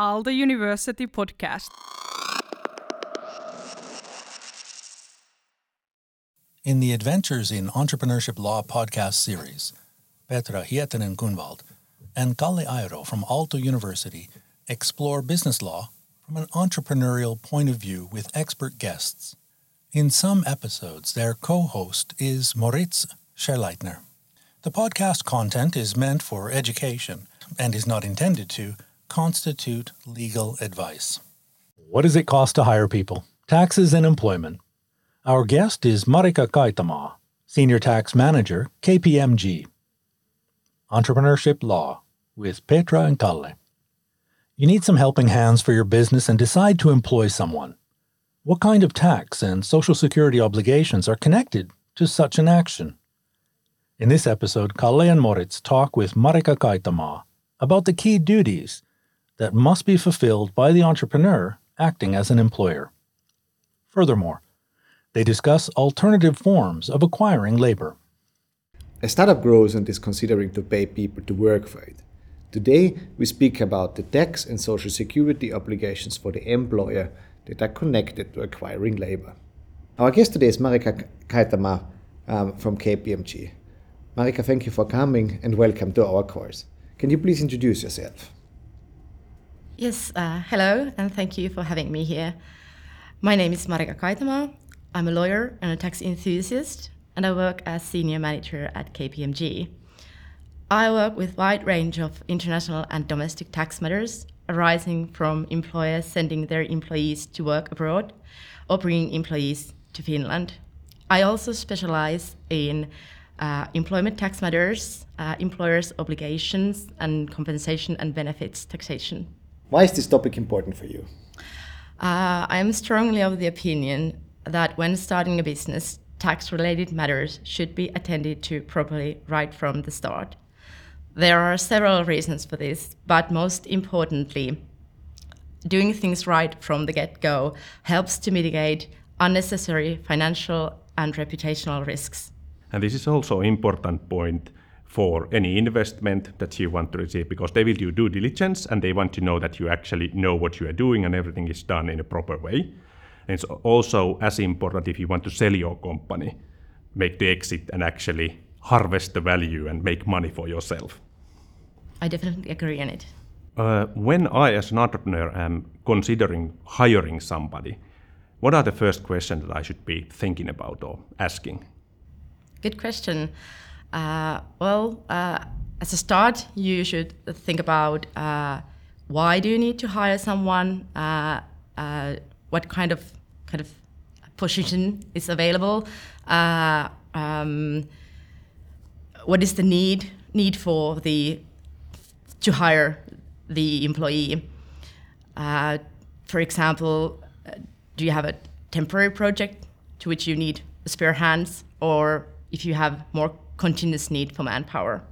Aalto University podcast. In the Adventures in Entrepreneurship Law podcast series, Petra Hietanen Kunwald and Kalle Airo from Aalto University explore business law from an entrepreneurial point of view with expert guests. In some episodes, their co host is Moritz Scherleitner. The podcast content is meant for education and is not intended to constitute legal advice. What does it cost to hire people? Taxes and employment. Our guest is Marika Kaitamaa, Senior Tax Manager, KPMG. Entrepreneurship Law with Petra and Kalle. You need some helping hands for your business and decide to employ someone. What kind of tax and social security obligations are connected to such an action? In this episode, Kalle and Moritz talk with Marika Kaitamaa about the key duties that must be fulfilled by the entrepreneur acting as an employer. Furthermore, they discuss alternative forms of acquiring labor. A startup grows and is considering to pay people to work for it. Today, we speak about the tax and social security obligations for the employer that are connected to acquiring labor. Our guest today is Marika Kaitamaa um, from KPMG. Marika, thank you for coming and welcome to our course. Can you please introduce yourself? Yes, uh, hello, and thank you for having me here. My name is Marika Kaitamaa. I'm a lawyer and a tax enthusiast, and I work as senior manager at KPMG. I work with wide range of international and domestic tax matters arising from employers sending their employees to work abroad or bringing employees to Finland. I also specialize in uh, employment tax matters, uh, employers' obligations, and compensation and benefits taxation. Why is this topic important for you? Uh, I am strongly of the opinion that when starting a business, tax related matters should be attended to properly right from the start. There are several reasons for this, but most importantly, doing things right from the get go helps to mitigate unnecessary financial and reputational risks. And this is also an important point for any investment that you want to receive because they will do due diligence and they want to know that you actually know what you are doing and everything is done in a proper way. And it's also as important if you want to sell your company, make the exit and actually harvest the value and make money for yourself. I definitely agree on it. Uh, when I, as an entrepreneur, am considering hiring somebody, what are the first questions that I should be thinking about or asking? Good question. Uh, well, uh, as a start, you should think about uh, why do you need to hire someone, uh, uh, what kind of kind of position is available, uh, um, what is the need need for the to hire the employee. for example, do you have a temporary project to which you need spare hands, or if you have more continuous need for manpower.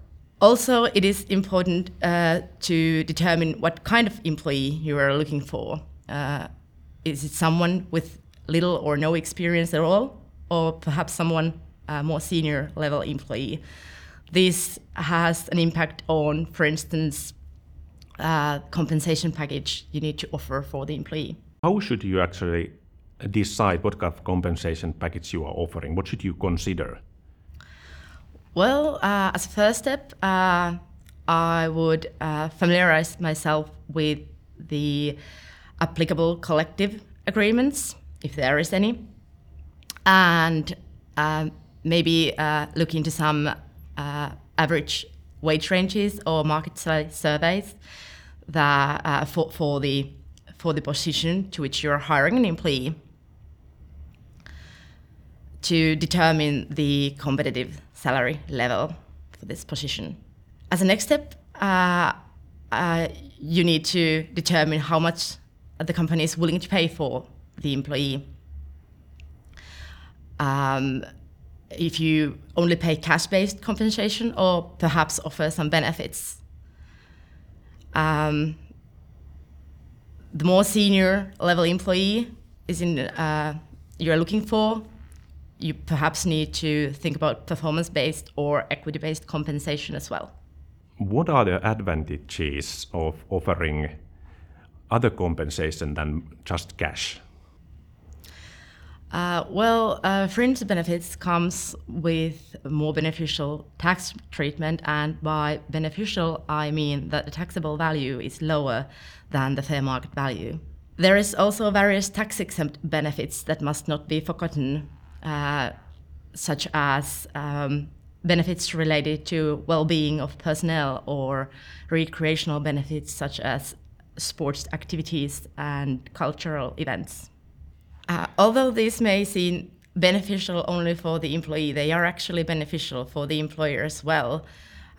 Also, it is important uh, to determine what kind of employee you are looking for. Uh, is it someone with little or no experience at all, or perhaps someone uh, more senior level employee? This has an impact on, for instance, uh, compensation package you need to offer for the employee. How should you actually decide what kind of compensation package you are offering? What should you consider? Well, uh, as a first step, uh, I would uh, familiarize myself with the applicable collective agreements, if there is any, and um, maybe uh, look into some uh, average wage ranges or market surveys that uh, for, for the for the position to which you're hiring an employee to determine the competitive salary level for this position. As a next step, uh, uh, you need to determine how much the company is willing to pay for the employee. Um, if you only pay cash-based compensation or perhaps offer some benefits. Um, the more senior level employee is in uh, you're looking for, you perhaps need to think about performance based or equity based compensation as well. What are the advantages of offering other compensation than just cash? Uh, well, uh, fringe benefits comes with more beneficial tax treatment, and by beneficial, I mean that the taxable value is lower than the fair market value. There is also various tax-exempt benefits that must not be forgotten, such as um, benefits related to well-being of personnel or recreational benefits such as sports activities and cultural events. Uh, although these may seem beneficial only for the employee, they are actually beneficial for the employer as well,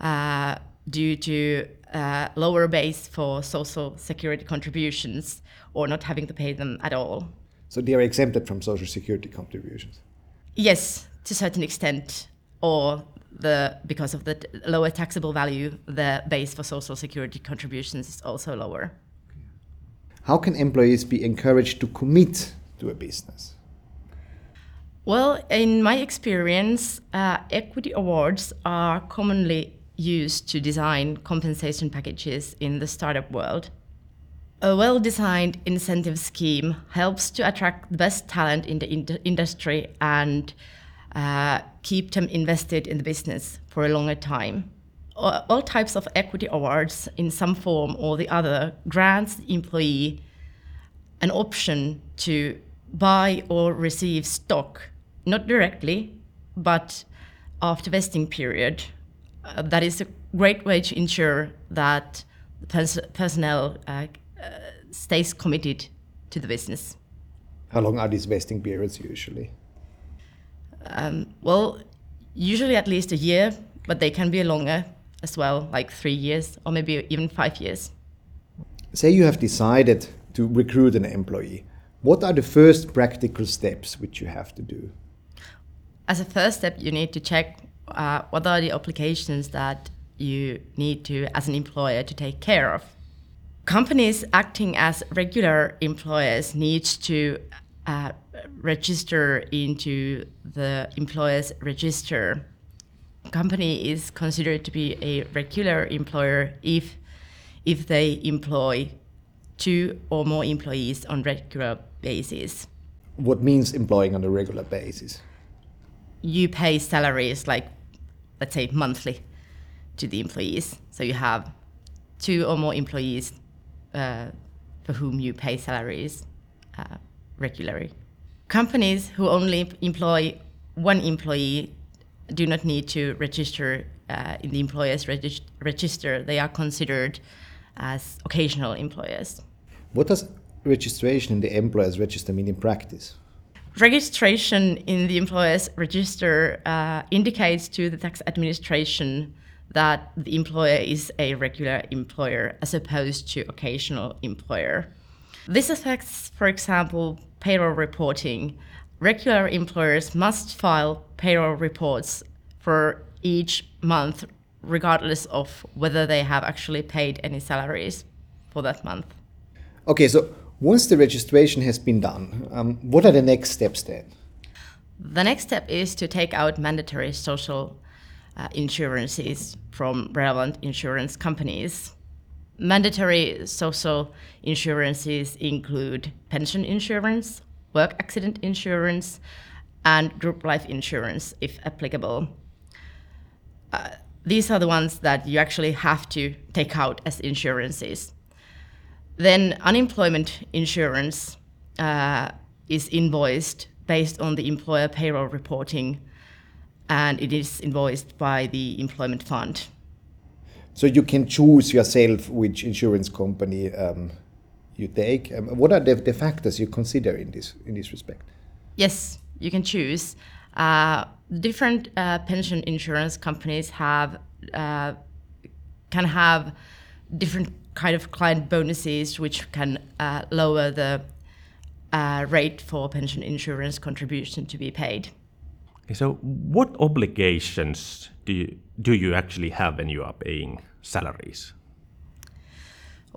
uh, due to uh, lower base for social security contributions or not having to pay them at all. So they are exempted from social security contributions. Yes, to a certain extent, or the because of the t- lower taxable value, the base for social security contributions is also lower. How can employees be encouraged to commit to a business? Well, in my experience, uh, equity awards are commonly used to design compensation packages in the startup world. A well designed incentive scheme helps to attract the best talent in the ind- industry and uh, keep them invested in the business for a longer time. All, all types of equity awards, in some form or the other, grants the employee an option to buy or receive stock, not directly, but after vesting period. Uh, that is a great way to ensure that pers- personnel uh, stays committed to the business. How long are these vesting periods usually? Um, well, usually at least a year, but they can be longer as well, like three years or maybe even five years. Say you have decided to recruit an employee. What are the first practical steps which you have to do? As a first step, you need to check uh, what are the obligations that you need to, as an employer, to take care of. Companies acting as regular employers need to uh, register into the employer's register. Company is considered to be a regular employer if if they employ two or more employees on regular basis. What means employing on a regular basis? You pay salaries like let's say monthly to the employees. So you have two or more employees uh, for whom you pay salaries uh, regularly. Companies who only employ one employee do not need to register uh, in the employer's regis- register. They are considered as occasional employers. What does registration in the employer's register mean in practice? Registration in the employer's register uh, indicates to the tax administration that the employer is a regular employer as opposed to occasional employer. This affects, for example, payroll reporting. Regular employers must file payroll reports for each month, regardless of whether they have actually paid any salaries for that month. Okay, so once the registration has been done, um, what are the next steps then? The next step is to take out mandatory social uh, insurances from relevant insurance companies. Mandatory social insurances include pension insurance, work accident insurance, and group life insurance if applicable. Uh, these are the ones that you actually have to take out as insurances. Then unemployment insurance uh, is invoiced based on the employer payroll reporting, and it is invoiced by the employment fund. So you can choose yourself which insurance company um, you take. Um, what are the, the, factors you consider in this in this respect? Yes, you can choose. Uh, different uh, pension insurance companies have uh, can have different kind of client bonuses which can uh, lower the uh, rate for pension insurance contribution to be paid. So, what obligations do you, do you actually have when you are paying salaries?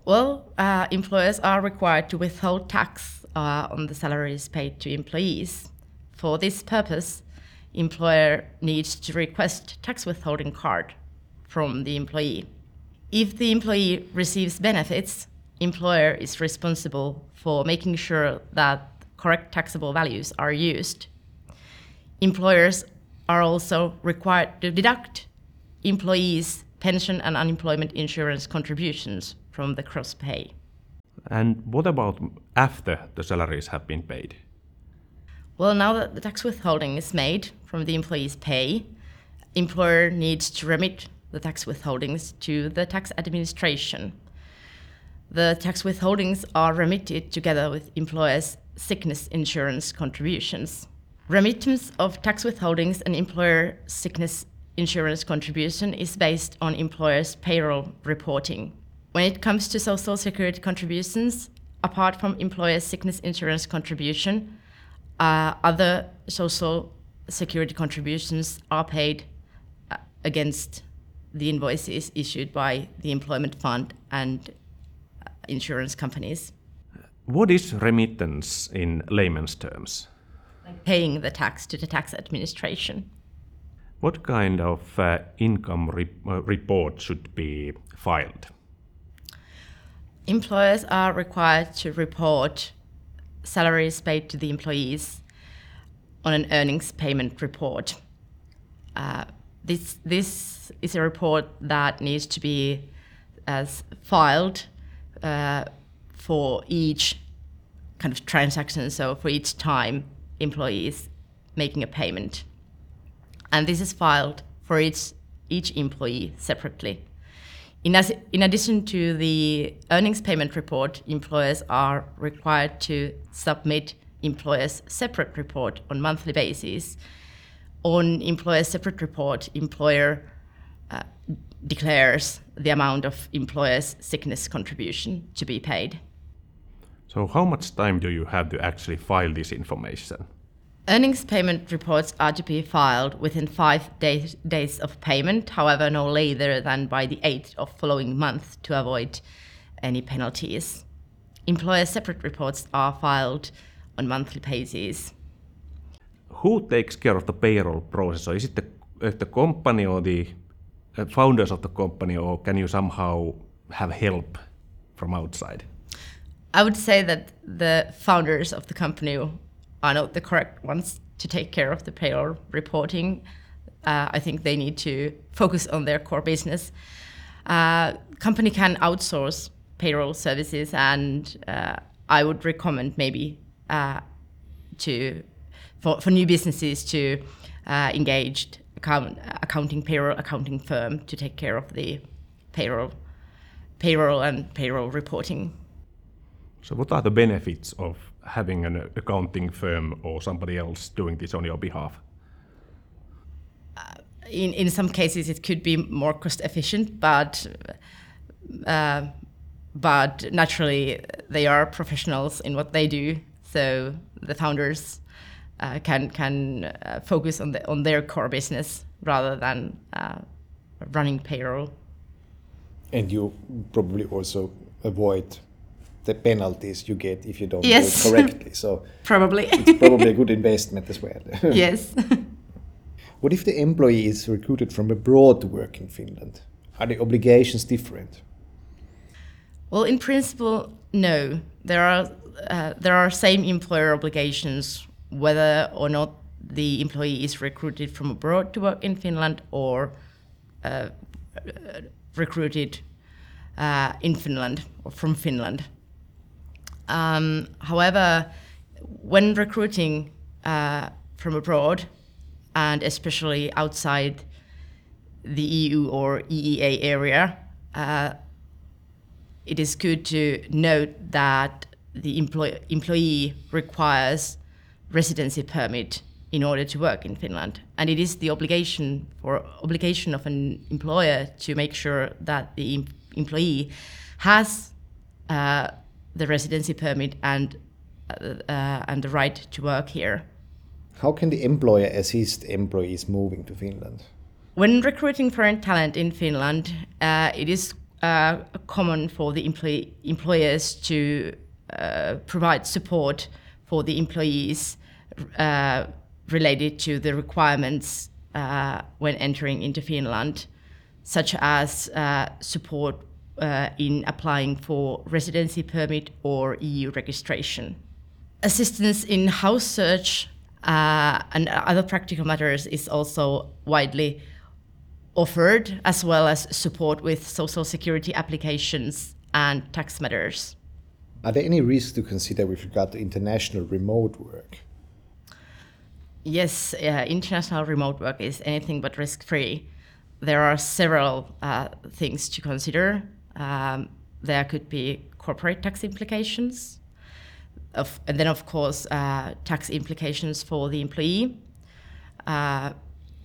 Well, uh, employers are required to withhold tax uh, on the salaries paid to employees. For this purpose, employer needs to request tax withholding card from the employee. If the employee receives benefits, employer is responsible for making sure that correct taxable values are used. Employers are also required to deduct employees' pension and unemployment insurance contributions from the gross pay. And what about after the salaries have been paid? Well, now that the tax withholding is made from the employee's pay, employer needs to remit the tax withholdings to the tax administration. The tax withholdings are remitted together with employer's sickness insurance contributions. Remittance of tax withholdings and employer sickness insurance contribution is based on employer's payroll reporting. When it comes to social security contributions, apart from employer's sickness insurance contribution, uh, other social security contributions are paid uh, against the invoices issued by the employment fund and uh, insurance companies. What is remittance in layman's terms? Paying the tax to the tax administration. What kind of uh, income re- uh, report should be filed? Employers are required to report salaries paid to the employees on an earnings payment report. Uh, this, this is a report that needs to be as filed uh, for each kind of transaction, so for each time employees making a payment. And this is filed for each, each employee separately. In, as, in addition to the earnings payment report, employers are required to submit employer's separate report on monthly basis. On employer's separate report, employer uh, declares the amount of employer's sickness contribution to be paid. So, how much time do you have to actually file this information? Earnings payment reports are to be filed within five days, days of payment, however, no later than by the 8th of following month to avoid any penalties. Employer separate reports are filed on monthly basis. Who takes care of the payroll process? So is it the, uh, the company or the uh, founders of the company, or can you somehow have help from outside? I would say that the founders of the company are not the correct ones to take care of the payroll reporting. Uh, I think they need to focus on their core business. Uh, company can outsource payroll services, and uh, I would recommend maybe uh, to for, for new businesses to uh, engage account, accounting payroll accounting firm to take care of the payroll payroll and payroll reporting. So, what are the benefits of having an accounting firm or somebody else doing this on your behalf? in, in some cases, it could be more cost efficient, but uh, but naturally, they are professionals in what they do. So the founders uh, can can uh, focus on the on their core business rather than uh, running payroll. And you probably also avoid the penalties you get if you don't Yes. do it correctly. So Probably. it's probably a good investment as well. yes. What if the employee is recruited from abroad to work in Finland? Are the obligations different? Well, in principle, no. There are uh, there are same employer obligations whether or not the employee is recruited from abroad to work in Finland or uh, recruited uh, in Finland or from Finland. Um, however, when recruiting uh, from abroad, and especially outside the EU or EEA area, uh, it is good to note that the employ- employee requires residency permit in order to work in Finland, and it is the obligation or obligation of an employer to make sure that the em- employee has uh, the residency permit and uh, uh, and the right to work here. How can the employer assist employees moving to Finland? When recruiting foreign talent in Finland, uh, it is uh, common for the employ- employers to uh, provide support for the employees uh, related to the requirements uh, when entering into Finland, such as uh, support uh, in applying for residency permit or EU registration. Assistance in house search uh, and other practical matters is also widely offered, as well as support with social security applications and tax matters. Are there any risks to consider with regard to international remote work? Yes, uh, international remote work is anything but risk free. There are several uh, things to consider. Um, there could be corporate tax implications, of, and then, of course, uh, tax implications for the employee, uh,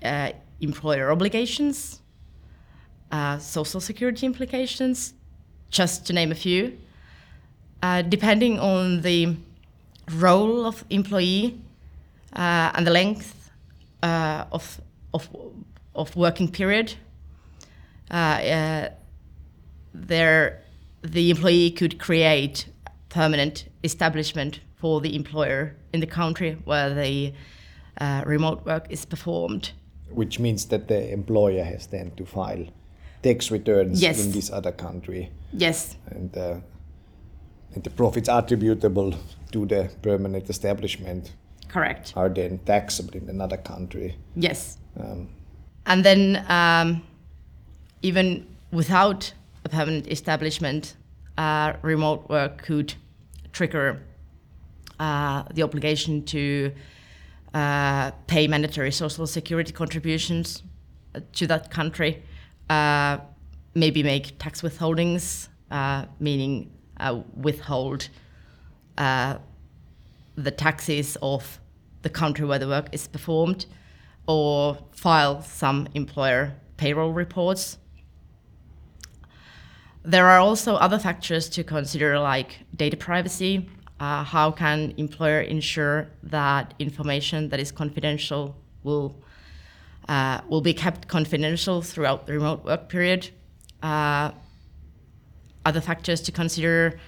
uh, employer obligations, uh, social security implications, just to name a few. depending on the role of employee, uh, and the length uh, of, of, of working period. Uh, there, the employee could create permanent establishment for the employer in the country where the uh, remote work is performed. Which means that the employer has then to file tax returns yes. in this other country. Yes. And, uh, and the profits attributable to the permanent establishment Correct. Are then taxable in another country. Yes. Um, and then, um, even without a permanent establishment, uh, remote work could trigger uh, the obligation to uh, pay mandatory social security contributions to that country, uh, maybe make tax withholdings, uh, meaning uh, withhold the taxes of the country where the work is performed or file some employer payroll reports. There are also other factors to consider like data privacy. Uh, how can employer ensure that information that is confidential will uh, will be kept confidential throughout the remote work period? Uh, other factors to consider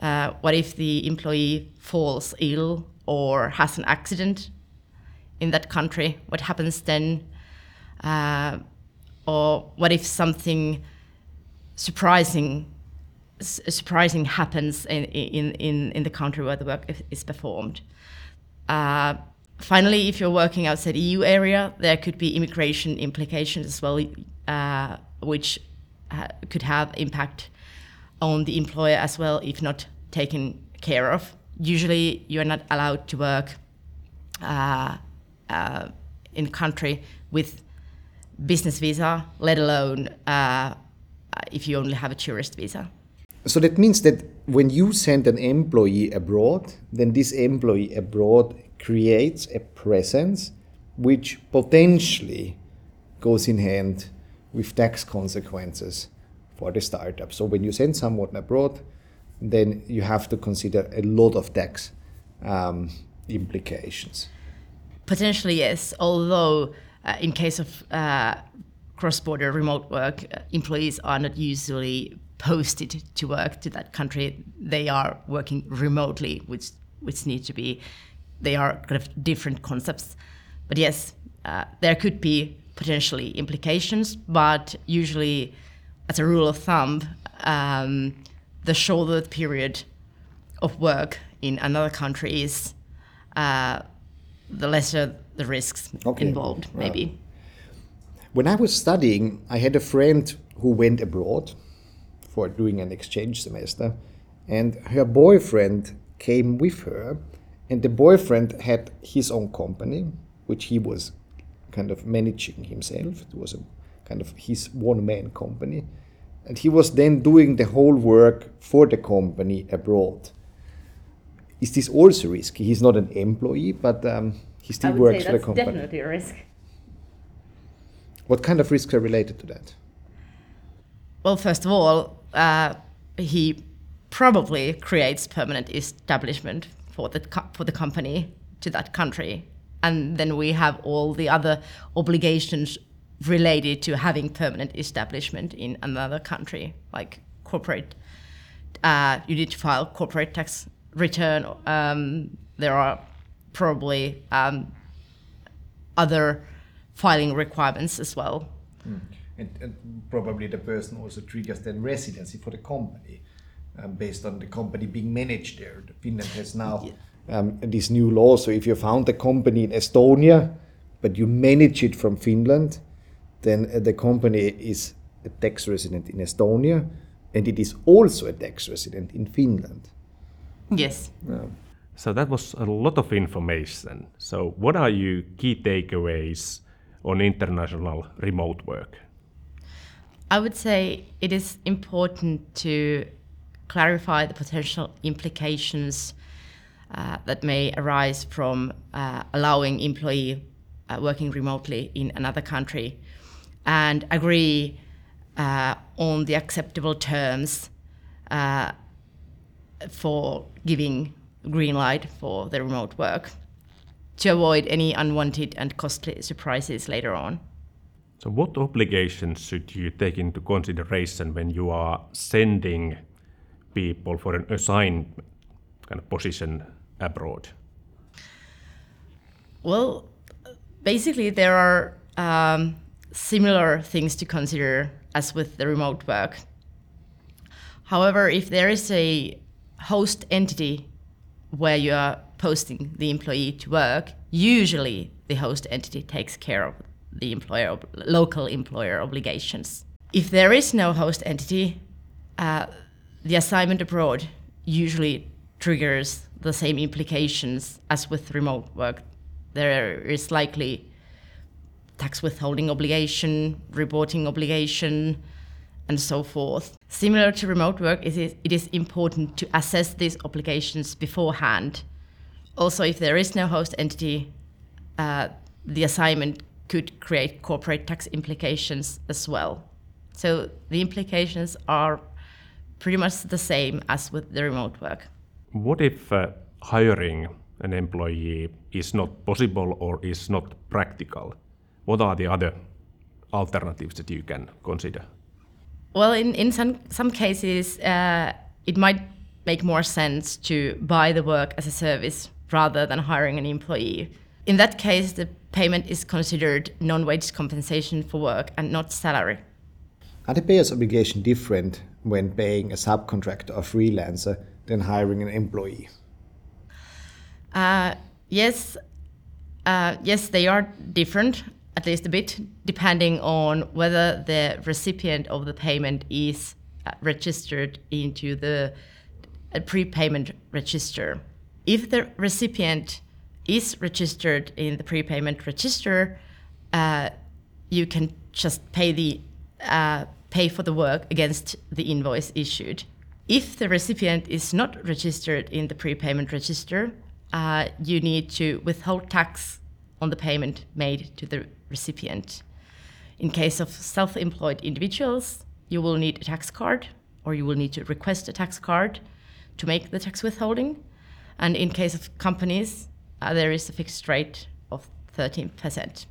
uh, what if the employee falls ill or has an accident in that country? What happens then? Uh, or what if something surprising surprising happens in, in, in, in the country where the work is performed? Uh, finally, if you're working outside EU area, there could be immigration implications as well, uh, which uh, could have impact on the employer as well if not taken care of. Usually, you are not allowed to work uh, uh, in country with business visa, let alone uh, if you only have a tourist visa. So that means that when you send an employee abroad, then this employee abroad creates a presence which potentially goes in hand with tax consequences for the startup. So when you send someone abroad, then you have to consider a lot of tax um, implications. Potentially, yes. Although, uh, in case of uh, cross-border remote work, employees are not usually posted to work to that country. They are working remotely, which which need to be. They are kind of different concepts. But yes, uh, there could be potentially implications. But usually, as a rule of thumb. Um, the shorter period of work in another country is, uh, the lesser the risks okay. involved, maybe. When I was studying, I had a friend who went abroad for doing an exchange semester, and her boyfriend came with her, and the boyfriend had his own company, which he was kind of managing himself. It was a kind of his one man company and he was then doing the whole work for the company abroad. Is this also risky? He's not an employee, but um, he still works for the company. Definitely a risk. What kind of risks are related to that? Well, first of all, uh, he probably creates permanent establishment for the for the company to that country, and then we have all the other obligations related to having permanent establishment in another country, like corporate. Uh, you need to file corporate tax return. Um, there are probably um, other filing requirements as well. Mm. and, and probably the person also triggers then residency for the company um, based on the company being managed there. Finland has now um, this new law. So if you found a company in Estonia, but you manage it from Finland, then uh, the company is a tax resident in Estonia, and it is also a tax resident in Finland. Yes. So that was a lot of information. So what are your key takeaways on international remote work? I would say it is important to clarify the potential implications uh, that may arise from uh, allowing employee uh, working remotely in another country and agree uh, on the acceptable terms uh, for giving green light for the remote work to avoid any unwanted and costly surprises later on. So what obligations should you take into consideration when you are sending people for an assigned kind of position abroad? Well, basically, there are um, similar things to consider as with the remote work. However, if there is a host entity where you are posting the employee to work, usually the host entity takes care of the employer local employer obligations. If there is no host entity, uh, the assignment abroad usually triggers the same implications as with remote work. There is likely tax withholding obligation, reporting obligation, and so forth. Similar to remote work, it is, it is important to assess these obligations beforehand. Also, if there is no host entity, uh, the assignment could create corporate tax implications as well. So the implications are pretty much the same as with the remote work. What if uh, hiring an employee is not possible or is not practical? What are the other alternatives that you can consider? Well, in, in some, some cases, uh, it might make more sense to buy the work as a service rather than hiring an employee. In that case, the payment is considered non wage compensation for work and not salary. Are the payer's obligation different when paying a subcontractor or freelancer than hiring an employee? Uh, yes, uh, yes, they are different, at least a bit, depending on whether the recipient of the payment is uh, registered into the prepayment register. If the recipient is registered in the prepayment register, uh, you can just pay the uh, pay for the work against the invoice issued. If the recipient is not registered in the prepayment register, uh, you need to withhold tax on the payment made to the recipient. In case of self employed individuals, you will need a tax card or you will need to request a tax card to make the tax withholding. And in case of companies, uh, there is a fixed rate of 13%.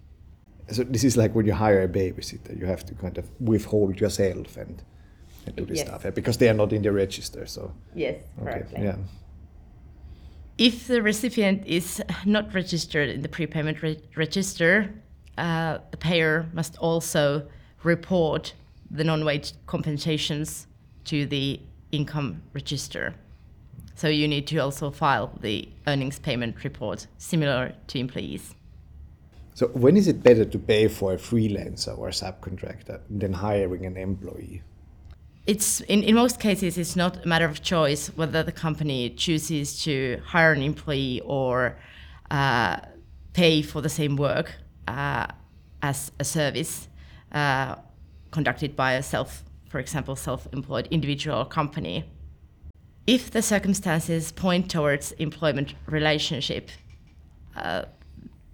So this is like when you hire a babysitter, you have to kind of withhold yourself and, and do this Yes. stuff yeah, because they are not in the register. So Yes, okay, yeah. If the recipient is not registered in the prepayment re- register, uh, the payer must also report the non wage compensations to the income register. So you need to also file the earnings payment report, similar to employees. So when is it better to pay for a freelancer or a subcontractor than hiring an employee? It's in, in most cases it's not a matter of choice whether the company chooses to hire an employee or uh, pay for the same work uh, as a service uh, conducted by a self, for example, self-employed individual or company. If the circumstances point towards employment relationship, uh,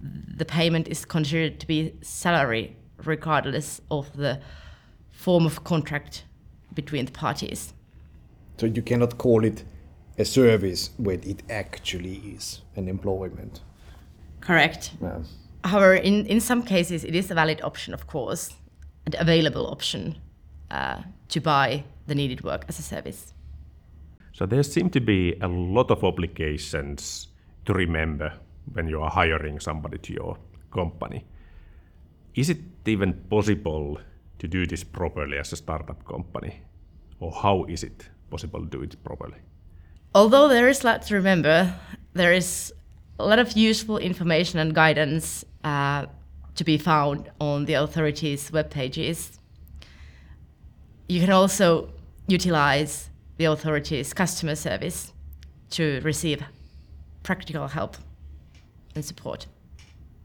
the payment is considered to be salary regardless of the form of contract between the parties. So you cannot call it a service when it actually is an employment. Correct. Yeah. However, in, in some cases, it is a valid option, of course, and available option uh, to buy the needed work as a service. So there seem to be a lot of obligations to remember when you are hiring somebody to your company. Is it even possible to do this properly as a startup company? Or how is it possible to do it properly? Although there is a lot to remember, there is a lot of useful information and guidance uh, to be found on the authorities' web pages. You can also utilize the authorities' customer service to receive practical help and support.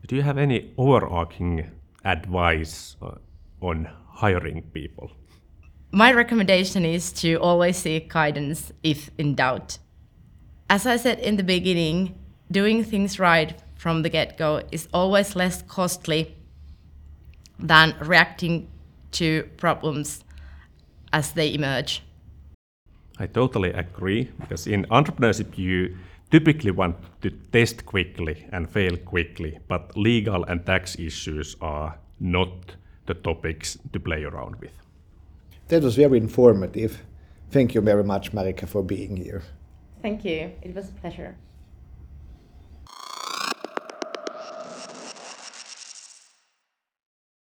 Do you have any overarching advice uh, on hiring people? My recommendation is to always seek guidance if in doubt. As I said in the beginning, doing things right from the get go is always less costly than reacting to problems as they emerge. I totally agree because in entrepreneurship, you typically want to test quickly and fail quickly, but legal and tax issues are not the topics to play around with. That was very informative. Thank you very much, Marika, for being here. Thank you. It was a pleasure.